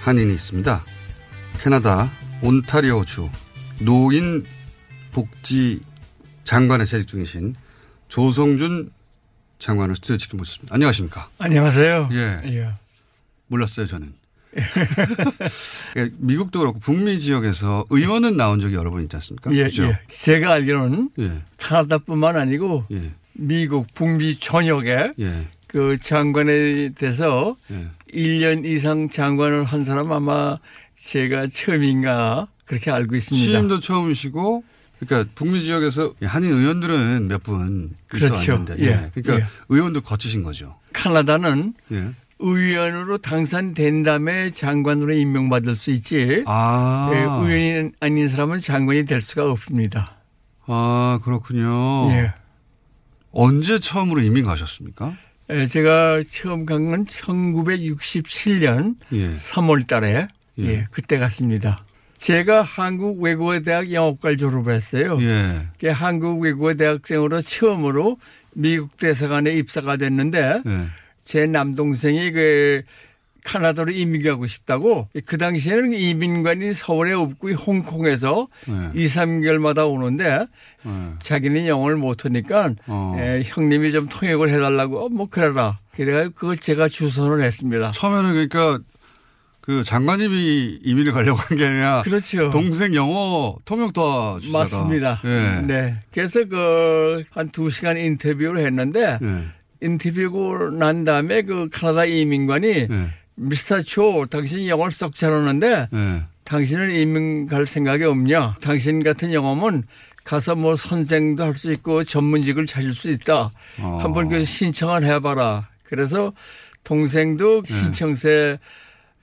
한인이 있습니다. 캐나다 온타리오주 노인 복지 장관에 재직 중이신 조성준 장관을 스튜디오에 지금 모셨습니다. 안녕하십니까? 안녕하세요. 예. 예. 몰랐어요, 저는. <laughs> 예, 미국도 그렇고 북미 지역에서 의원은 나온 적이 여러 번 있지 않습니까? 예, 그죠? 예. 제가 알기로는 예. 카나다뿐만 아니고 미국 북미 전역에 예. 그 장관에 대해서 예. 1년 이상 장관을 한 사람 아마 제가 처음인가 그렇게 알고 있습니다. 취임도 처음이시고, 그러니까 북미 지역에서 한인 의원들은 몇분 그렇죠. 있었는데, 예. 그러니까 예. 의원도 거치신 거죠. 카나다는 예. 의원으로 당선된 다음에 장관으로 임명받을 수 있지. 아. 예, 의원이 아닌 사람은 장관이 될 수가 없습니다. 아, 그렇군요. 예. 언제 처음으로 이민 가셨습니까? 예, 제가 처음 간 건 1967년 예. 3월 달에 예. 예, 그때 갔습니다. 제가 한국 외국어대학 영어과를 졸업했어요. 예. 그 한국 외국어 대학생으로 처음으로 미국 대사관에 입사가 됐는데 예. 제 남동생이 그 카나다로 이민 가고 싶다고 그 당시에는 이민관이 서울에 없고 홍콩에서 네. 2, 3개월마다 오는데 네. 자기는 영어를 못하니까 어. 에, 형님이 좀 통역을 해달라고 어, 뭐 그래라. 그래가지고 그걸 제가 주선을 했습니다. 처음에는 그러니까 그 장관님이 이민을 가려고 한 게 아니라 그렇죠. 동생 영어 통역 도와주다가 맞습니다. 예. 네. 그래서 그 한 두 시간 인터뷰를 했는데 예. 인터뷰고 난 다음에 그 카나다 이민관이 예. 미스터 초 당신 영어를 썩 잘하는데 예. 당신은 이민 갈 생각이 없냐? 당신 같은 영어면 가서 뭐 선생도 할 수 있고 전문직을 찾을 수 있다. 어. 한번 그 신청을 해봐라. 그래서 동생도 네. 신청서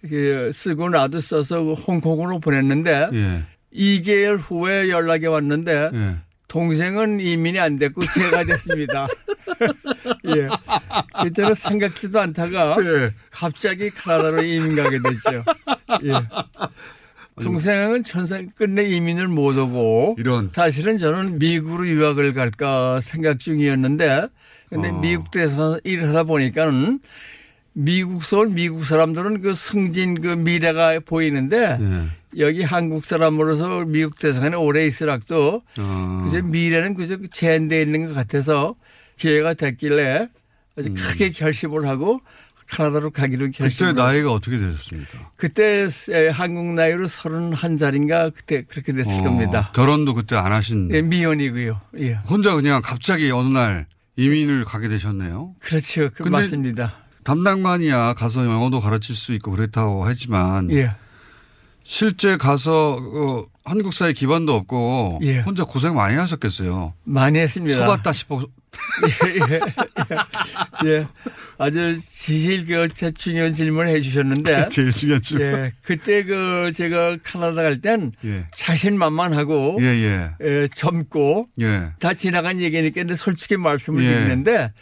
그 쓰고 나도 써서 그 홍콩으로 보냈는데 예. 2개월 후에 연락이 왔는데 예. 동생은 이민이 안 됐고 제가 됐습니다. <laughs> <laughs> 예. 그때는 생각지도 않다가 예. 갑자기 카나다로 이민 가게 됐죠. 예. 동생은 천상 끝내 이민을 못 오고 이런 사실은 저는 미국으로 유학을 갈까 생각 중이었는데 근데 어. 미국에서 일을 하다 보니까는 미국서 온 미국 사람들은 그 승진 그 미래가 보이는데 예. 여기 한국 사람으로서 미국 대사관에 오래 있으락도 어. 그저 미래는 그저 제한되어 있는 것 같아서 기회가 됐길래 아주 크게 결심을 하고 카나다로 가기로 음. 그때 나이가 어떻게 되셨습니까? 그때 에, 한국 나이로 31살인가 그때 그렇게 됐을 어, 겁니다. 결혼도 그때 안 하신 예, 미혼이고요. 예. 혼자 그냥 갑자기 어느 날 이민을 가게 되셨네요. 그렇죠. 그 맞습니다. 담당만이야 가서 영어도 가르칠 수 있고 그렇다고 하지만 예. 실제 가서 어, 한국 사회 기반도 없고 예. 혼자 고생 많이 하셨겠어요. 많이 했습니다. 속았다 싶어. <laughs> 예, 예, 예. 아주 지실 그 중요한 질문을 해 주셨는데. 제일 중요한 질문. 예. 그때 그 제가 카나다 갈땐 예. 자신만만하고 예, 예. 예, 젊고 예. 다 지나간 얘기니까 근데 솔직히 말씀을 예. 드리는데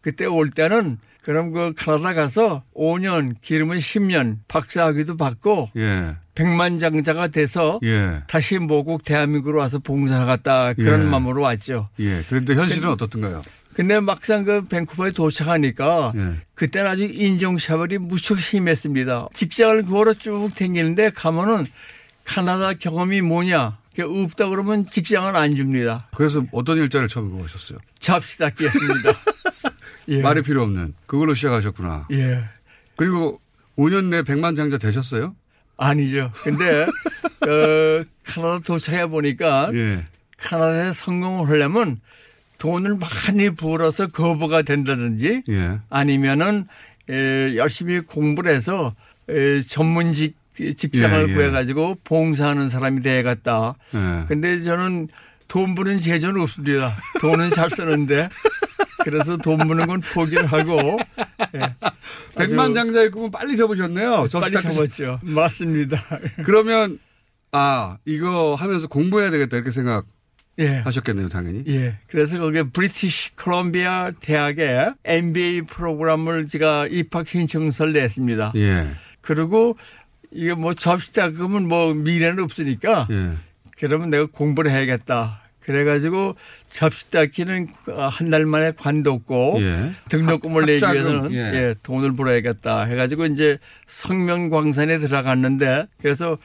그때 올 때는 그럼 그 카나다 가서 5년 길으면 10년 박사학위도 받고 예. 백만장자가 돼서 예. 다시 모국 대한민국으로 와서 봉사하겠다 그런 예. 마음으로 왔죠. 예. 그런데 현실은 어떻던가요? 근데 막상 그 밴쿠버에 도착하니까 예. 그때는 아주 인종차별이 무척 심했습니다. 직장을 구하러 쭉 다니는데 가면은 카나다 경험이 뭐냐? 그게 없다 그러면 직장을 안 줍니다. 그래서 어떤 일자를 처음 구하셨어요? 잡시닫기였습니다. <laughs> 예. 말이 필요 없는 그걸로 시작하셨구나. 예. 그리고 5년 내 백만장자 되셨어요? 아니죠. 근데 <laughs> 어, 카나다 도착해 보니까 예. 카나다에 성공을 하려면 돈을 많이 벌어서 거부가 된다든지 예. 아니면은 에, 열심히 공부를 해서 에, 전문직 직장을 예, 예. 구해가지고 봉사하는 사람이 돼야겠다. 예. 근데 저는 돈 버는 재주는 없습니다. 돈은 잘 쓰는데 <laughs> 그래서 돈 버는 건 포기를 하고 예. 백만장자의 꿈은 빨리 접으셨네요. 빨리 접었죠. 맞습니다. 그러면 아 이거 하면서 공부해야 되겠다 이렇게 예. 생각하셨겠네요, 당연히. 예. 그래서 거기 브리티시 콜롬비아 대학에 MBA 프로그램을 제가 입학 신청서를 냈습니다. 예. 그리고 이게 뭐 접시다 그러면 뭐 미래는 없으니까 예. 그러면 내가 공부를 해야겠다. 그래가지고 접시 닦기는 한 달 만에 관뒀고 예. 등록금을 학- 내기 위해서는 예. 예, 돈을 벌어야겠다 해가지고 이제 성명광산에 들어갔는데 그래서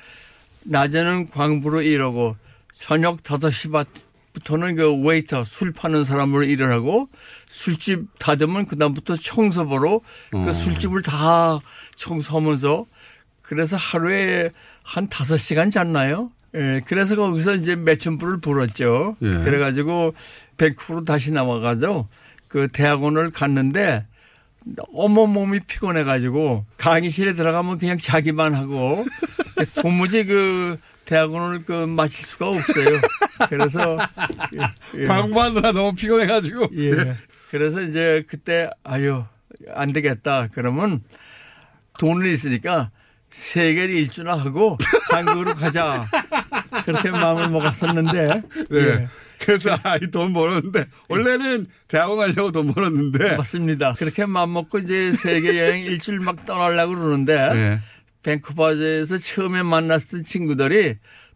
낮에는 광부로 일하고 저녁 5시 부터는 그 웨이터 술 파는 사람으로 일을 하고 술집 닫으면 그다음부터 청소부로 어. 그 술집을 다 청소하면서 그래서 하루에 한 5시간 잤나요? 예, 그래서 거기서 이제 몇천 불을 벌었죠. 예. 그래가지고 밴쿠버로 다시 나와가지고 그 대학원을 갔는데 어머 몸이 피곤해가지고 강의실에 들어가면 그냥 자기만 하고 <laughs> 도무지 그 대학원을 그 마칠 수가 없어요. 그래서 예, 예. 방문하느라 너무 피곤해가지고. 예. 그래서 이제 그때 아유 안 되겠다. 그러면 돈을 있으니까 세계를 일주나 하고 <laughs> 한국으로 가자. 그렇게 마음을 먹었었는데. 네. 예. 그래서 아, 이 돈 벌었는데 원래는 대학원 가려고 돈 벌었는데 맞습니다. 그렇게 마음 먹고 이제 세계 여행 일주일 막 떠나려고 그러는데 네. 밴쿠버에서 처음에 만났던 친구들이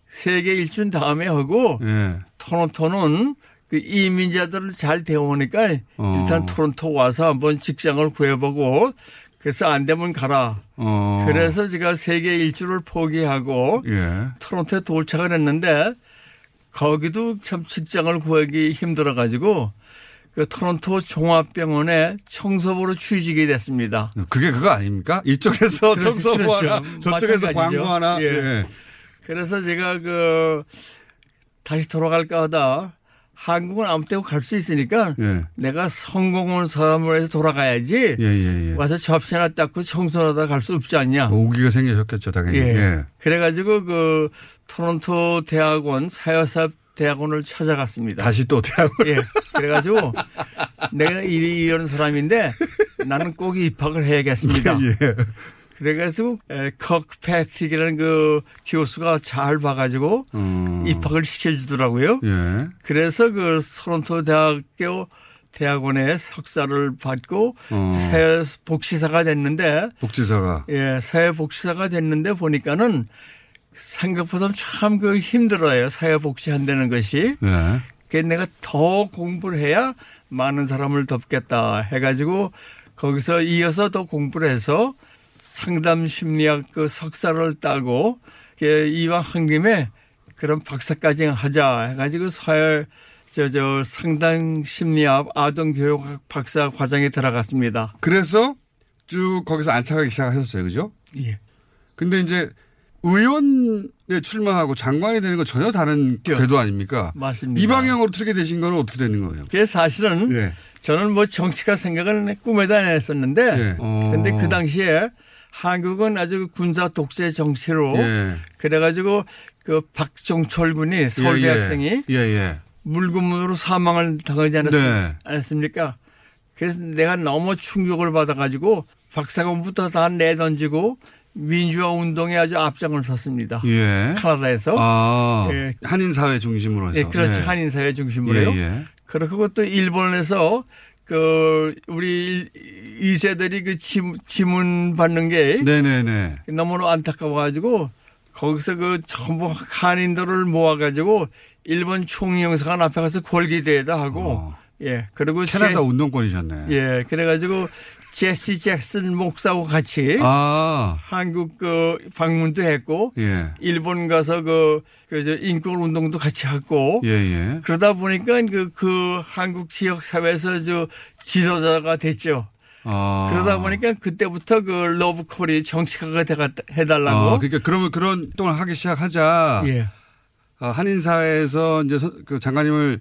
세계 일주일 다음에 하고 예. 토론토는 그 이민자들을 잘 대우하니까 어. 일단 토론토 와서 한번 직장을 구해보고 그래서 안 되면 가라. 어. 그래서 제가 세계 일주를 포기하고 예. 토론토에 도착을 했는데 거기도 참 직장을 구하기 힘들어 가지고 그 토론토 종합병원에 청소부로 취직이 됐습니다. 그게 그거 아닙니까? 이쪽에서 청소부 그렇죠. 하나, 저쪽에서 마찬가지죠. 광고 하나. 예. 예. 그래서 제가 그 다시 돌아갈까 하다 한국은 아무 때고 갈 수 있으니까 예. 내가 사람으로 해서 돌아가야지 예, 예, 예. 와서 접시 하나 닦고 청소하다 갈 수 없지 않냐. 오기가 생기셨겠죠, 당연히. 예. 예. 그래가지고 그 토론토 대학원 사회사업 대학원을 찾아갔습니다. 다시 또 대학원. 예. 그래가지고 내가 이런 사람인데 나는 꼭 입학을 해야겠습니다. <laughs> 예. 그래가지고 컥 패틱이라는 그 교수가 잘 봐가지고 음. 입학을 시켜주더라고요. 예. 그래서 그 토론토 대학교 대학원에 석사를 받고 어. 사회 복지사가 됐는데 복지사가. 예, 사회 복지사가 됐는데 보니까는 생각보다 참 그 힘들어요. 사회 복지 한다는 것이. 예. 그래서 내가 더 공부를 해야 많은 사람을 돕겠다 해가지고 거기서 이어서 더 공부를 해서 상담 심리학 그 석사를 따고 그 이왕 한 김에 그런 박사까지 하자 해가지고 사회 저, 저 상담 심리학 아동 교육학 박사 과정에 들어갔습니다. 그래서 쭉 거기서 안착하기 시작하셨어요. 그죠? 예. 근데 이제 의원에 출마하고 장관이 되는 건 전혀 다른 궤도 아닙니까? 맞습니다. 이 방향으로 틀게 되신 건 어떻게 되는 거예요? 그래서 사실은 예. 저는 뭐 정치가 생각을 꿈에도 안 했었는데 예. 어. 근데 그 당시에 한국은 아주 군사 독재 정치로 예. 그래가지고 그 박종철 군이 서울대 예, 예. 학생이 예, 예. 물구문으로 사망을 당하지 않았, 네. 않았습니까? 그래서 내가 너무 충격을 받아가지고 박사공부터 다 내던지고 민주화 운동에 아주 앞장을 섰습니다. 예. 카나다에서. 아, 예. 한인 사회 중심으로 해서. 예, 그렇지. 예. 한인 사회 중심으로요. 예, 예. 그리고 또 일본에서 그 우리 이 세들이 그 지, 지문 받는 게 네네네. 너무 안타까워가지고 거기서 그 전부 한인들을 모아가지고 일본 총영사관 앞에 가서 골기대회도 하고 예 그리고 어. 캐나다 제- 운동권이셨네. 예 그래가지고 제시 잭슨 목사하고 같이 아. 한국 그 방문도 했고 예. 일본 가서 그, 그, 저, 인권 운동도 같이 했고. 예, 예. 그러다 보니까 그, 그 한국 지역 사회에서 저 지도자가 됐죠. 아. 그러다 보니까 그때부터 그 러브콜이 정치가가 해달라고. 아, 그러니까 그러면 그런 활동을 하기 시작하자. 예. 아, 한인 사회에서 이제 서- 그 장관님을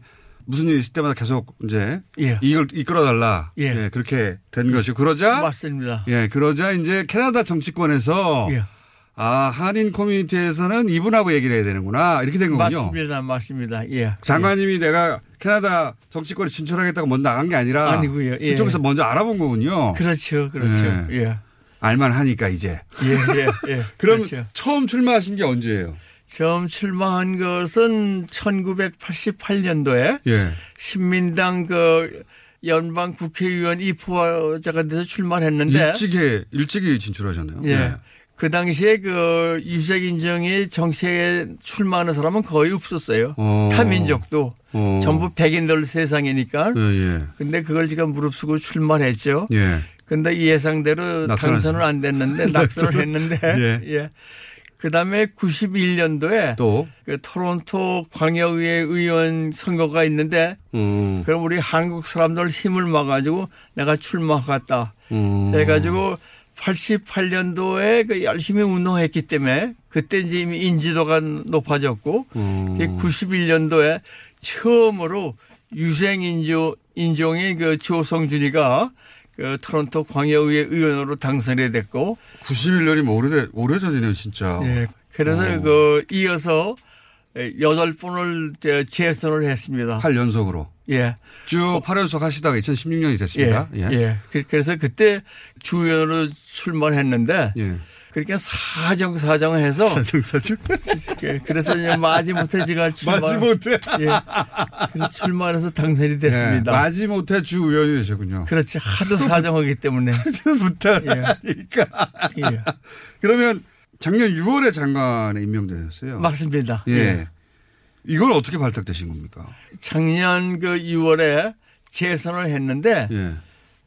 무슨 일 있을 때마다 계속 이제 예. 이걸 이끌어 달라. 예. 그렇게 된 것이고 그러자 맞습니다. 예, 그러자 이제 캐나다 정치권에서 예. 아, 한인 커뮤니티에서는 이분하고 얘기를 해야 되는구나. 이렇게 된 거군요. 맞습니다. 맞습니다. 예. 장관님이 내가 캐나다 정치권에 진출하겠다고 먼저 나간 게 아니라 아니고요. 예. 그쪽에서 먼저 알아본 거군요. 그렇죠. 그렇죠. 예. 알만 하니까 이제. 예, 예, 예. <laughs> 그럼 그렇죠. 처음 출마하신 게 언제예요? 처음 출마한 것은 1988년도에 예. 신민당 그 연방 국회의원 입후보자가 돼서 출마를 했는데 일찍이 일찍이 진출하셨네요. 예. 그 당시에 그 유색 인정이 정치에 출마하는 사람은 거의 없었어요. 어. 타민족도 어. 전부 백인들 세상이니까. 예, 예. 근데 그걸 제가 무릅쓰고 출마를 했죠. 예. 근데 예상대로 낙선을 당선은 안 됐는데 낙선을 <laughs> 낙선을- 했는데 예. <laughs> 예. 그다음에 91년도에 또 그 토론토 광역의회 의원 선거가 있는데 음. 그럼 우리 한국 사람들 힘을 모아가지고 내가 출마하겠다 음. 해가지고 88년도에 그 열심히 운동했기 때문에 그때 이제 이미 인지도가 높아졌고 음. 91년도에 처음으로 유생 인조 인종의 그 조성준이가 그 토론토 광역의회 의원으로 당선이 됐고 91년이면 뭐 오래돼 오래전이네요, 진짜. 예. 그래서 어. 그 이어서 여덟 번을 저 재선을 했습니다. 8연속으로. 예. 쭉 8연속 하시다가 2016년이 됐습니다. 예. 예. 그- 그래서 그때 주연으로 출마를 했는데 예. 그러니까 사정사정해서 사정사정. 그래서 이제 마지못해 제가 <laughs> 출마 마지못해. 예. 그래서 출마해서 당선이 됐습니다. 예, 마지못해 주 의원이 되셨군요. 그렇지. 하도 사정하기 때문에. <laughs> 부탁을 예. 하니까. 예. 그러면 작년 6월에 장관에 임명되셨어요. 맞습니다. 예. 예. 이걸 어떻게 발탁되신 겁니까? 작년 그 6월에 재선을 했는데 예.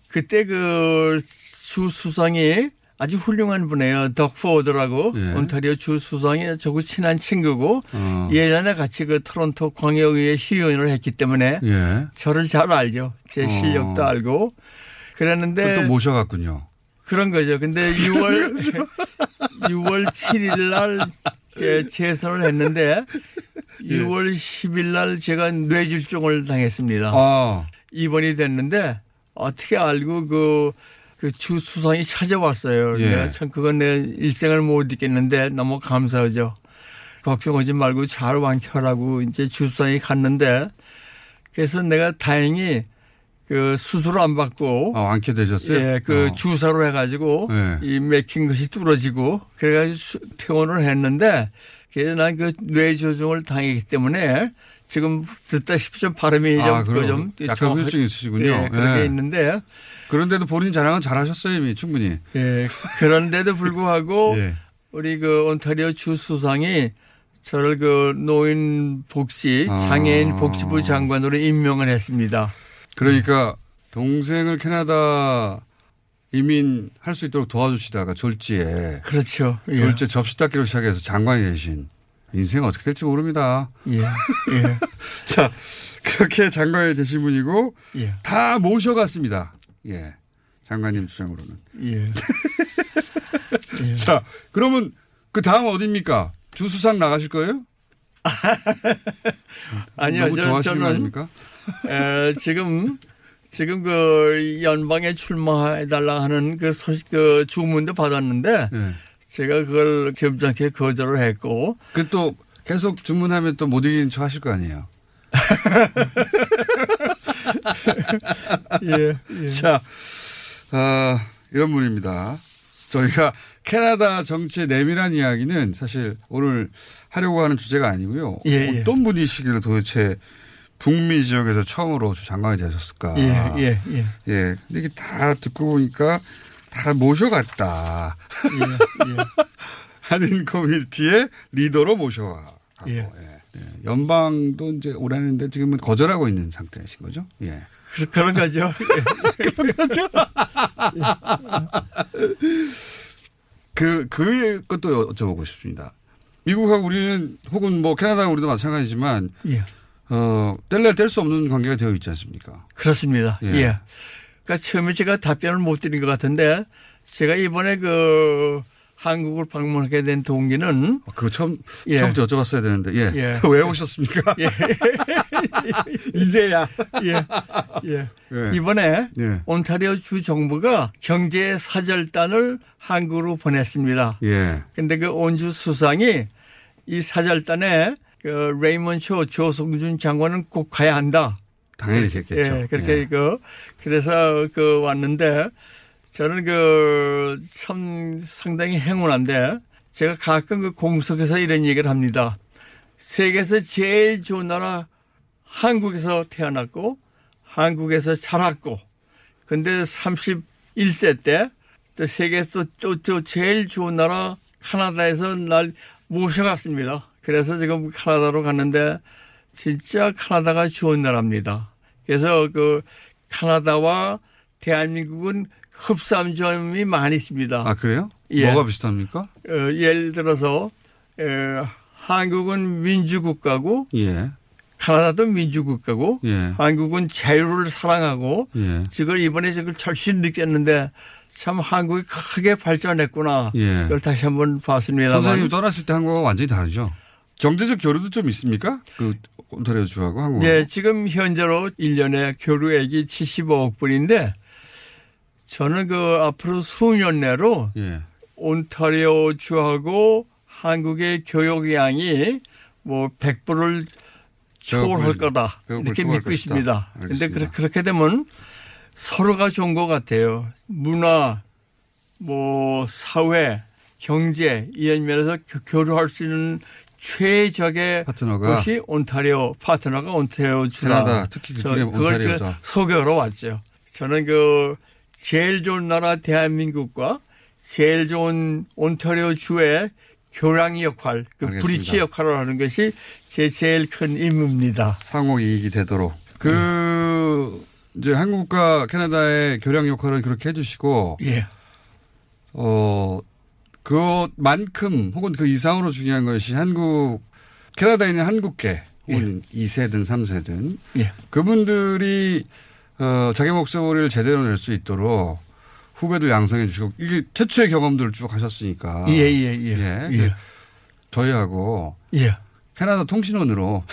그때 그주 수상이 아주 훌륭한 분이에요. 덕포드라고 예. 온타리오 주 수상이 저고 친한 친구고 어. 예전에 같이 그 토론토 광역의회 시의원을 했기 때문에 예. 저를 잘 알죠. 제 어. 실력도 알고 그랬는데 또, 또 모셔갔군요. 그런 거죠. 근데 6월 6월 7일 날 제 재선을 했는데 <laughs> 예. 6월 10일 날 제가 뇌질종을 당했습니다. 아. 입원이 됐는데 어떻게 알고 그, 그 주 수상이 찾아왔어요. 예. 참 그건 내 일생을 못 잊겠는데 너무 감사하죠. 걱정하지 말고 잘 완쾌하라고 이제 주 수상이 갔는데 그래서 내가 다행히 그 수술 안 받고 아, 완쾌되셨어요? 예, 그 어. 주사로 해가지고 네. 이 맥힌 것이 뚫어지고 그래가지고 수- 퇴원을 했는데 그래서 난 그 뇌조종을 당했기 때문에 지금 듣다시피 좀 발음이 좀, 아, 그럼 좀 약간 후유증이 있으시군요. 예, 그렇게 예. 있는데 그런데도 본인 자랑은 잘하셨어요, 이미 충분히. 예, 그런데도 <laughs> 불구하고 예. 우리 그 온타리오 주 수상이 저를 그 노인 복지 아. 장애인 복지부 장관으로 임명을 했습니다. 그러니까 동생을 캐나다 이민할 수 있도록 도와주시다가 졸지에 그렇죠. 예. 졸지 접시 닦기로 시작해서 장관이 되신 인생 어떻게 될지 모릅니다. 예. 예. <laughs> 자 그렇게 장관이 되신 분이고 예. 다 모셔갔습니다. 예, 장관님 주장으로는. 예. <laughs> 자 그러면 그 다음 어디입니까? 주수상 나가실 거예요? <laughs> 아니요, 너무 저, 좋아하시는 거 저는 아닙니까? 에, 지금 지금 그 연방에 출마해달라 하는 그 소식 그 주문도 받았는데 네. 제가 그걸 점잖게 거절을 했고 그 또 계속 주문하면 또 못 이기는 척 하실 거 아니에요. <laughs> 예, 예. 자, 아, 이런 분입니다. 저희가 캐나다 정치의 내밀한 이야기는 사실 오늘 하려고 하는 주제가 아니고요. 예, 예. 어떤 분이시길래 도대체 북미 지역에서 처음으로 주 장관이 되셨을까. 예, 예, 예. 예. 근데 이게 다 듣고 보니까 다 모셔갔다. 예, <laughs> 하는 커뮤니티의 리더로 모셔가고. 예. 예. 예. 연방도 이제 오라는데 지금은 거절하고 있는 상태이신 거죠? 예. 그- 그런 거죠. <laughs> 그런 거죠. <laughs> 그, 그 것도 여쭤보고 싶습니다. 미국하고 우리는 혹은 뭐 캐나다 우리도 마찬가지지만 예. 어, 뗄래 뗄 수 없는 관계가 되어 있지 않습니까? 그렇습니다. 예. 예. 그러니까 처음에 제가 답변을 못 드린 것 같은데 제가 이번에 그 한국을 방문하게 된 동기는 그거 처음 예. 처음부터 여쭤봤어야 되는데 예. 예. <laughs> 왜 오셨습니까? 예. <laughs> 이제야. 예. 예. 예. 이번에 예. 온타리오 주 정부가 경제 사절단을 한국으로 보냈습니다. 예. 근데 그 온주 수상이 이 사절단에 그 레이먼 쇼 조성준 장관은 꼭 가야 한다. 당연히 그랬겠죠. 예, 그렇게 예. 그 그래서 그 왔는데 저는 그 참 상당히 행운한데 제가 가끔 그 공석에서 이런 얘기를 합니다. 세계에서 제일 좋은 나라 한국에서 태어났고 한국에서 자랐고 근데 31세 때 또 세계에서 또, 또, 또 제일 좋은 나라 카나다에서 날 모셔갔습니다. 그래서 지금 카나다로 갔는데 진짜 카나다가 좋은 나라입니다. 그래서 그 카나다와 대한민국은 흡사한 점이 많이 있습니다. 아, 그래요? 예. 뭐가 비슷합니까? 어, 예를 들어서 에, 한국은 민주국가고 예. 카나다도 민주국가고 예. 한국은 자유를 사랑하고 예. 지금 이번에 지금 절실히 느꼈는데 참 한국이 크게 발전했구나. 예. 그걸 다시 한번 봤습니다만. 선생님 떠났을 때 한국하고 완전히 다르죠? 경제적 교류도 좀 있습니까? 그 온타리오 주하고 한국. 네, 지금 현재로 1년에 교류액이 75억 불인데 저는 그 앞으로 수년 내로 예. 온타리오 주하고 한국의 교역량이 뭐 100불을 초월할 거다. 100불 이렇게 믿고. 있습니다. 그렇- 그렇게 되면 서로가 좋은 것 같아요. 문화, 뭐 사회, 경제 이런 면에서 교- 교류할 수 있는 최적의 파트너가? 것이 온타리오 파트너가 온타리오 주다. 캐나다, 특히 저 그중에 그걸. 제가 소개하러 왔죠. 저는 그 제일 좋은 나라 대한민국과 제일 좋은 온타리오 주의 교량 역할, 그 알겠습니다. 브리치 역할을 하는 것이 제 제일 큰 임무입니다. 상호 이익이 되도록. 그 이제 한국과 캐나다의 교량 역할을 그렇게 해주시고, 예. 어, 그만큼 혹은 그 이상으로 중요한 것이 한국, 캐나다에 있는 한국계, 혹은 2세든 3세든, 예. 그분들이, 어, 자기 목소리를 제대로 낼 수 있도록 후배들 양성해 주시고, 이게 최초의 경험들을 쭉 하셨으니까. 예, 예, 예. 예. 예. 그 저희하고. 예. 캐나다 통신원으로.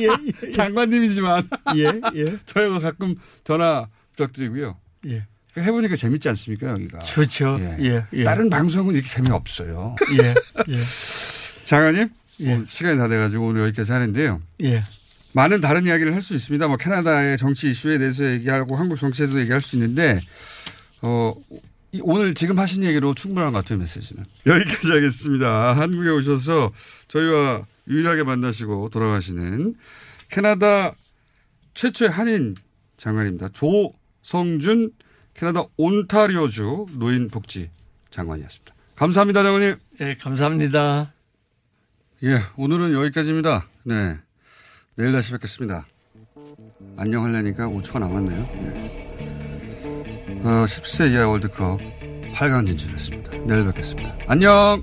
예, <laughs> 예. 장관님이지만. 예, 예. <laughs> 저희가 가끔 전화 부탁드리고요. 예. 해보니까 재밌지 않습니까, 여기가? 좋죠. 예, 예. 다른 방송은 이렇게 재미없어요. 예, 예. <laughs> 장관님, 오늘 시간이 다 돼가지고 오늘 여기까지 하는데요. 예. 많은 다른 이야기를 할 수 있습니다. 뭐 캐나다의 정치 이슈에 대해서 얘기하고 한국 정치에 대해서 얘기할 수 있는데, 어, 이- 오늘 지금 하신 얘기로 충분한 것 같아요, 메시지는. <laughs> 여기까지 하겠습니다. 한국에 오셔서 저희와 유일하게 만나시고 돌아가시는 캐나다 최초의 한인 장관입니다. 조성준 캐나다 온타리오주 노인복지 장관이었습니다. 감사합니다, 장관님. 예, 감사합니다. 예, 오늘은 여기까지입니다. 네. 내일 다시 뵙겠습니다. 안녕 하려니까 5초가 남았네요. 네. 어, 17세 이하 월드컵 8강 진출했습니다. 내일 뵙겠습니다. 안녕!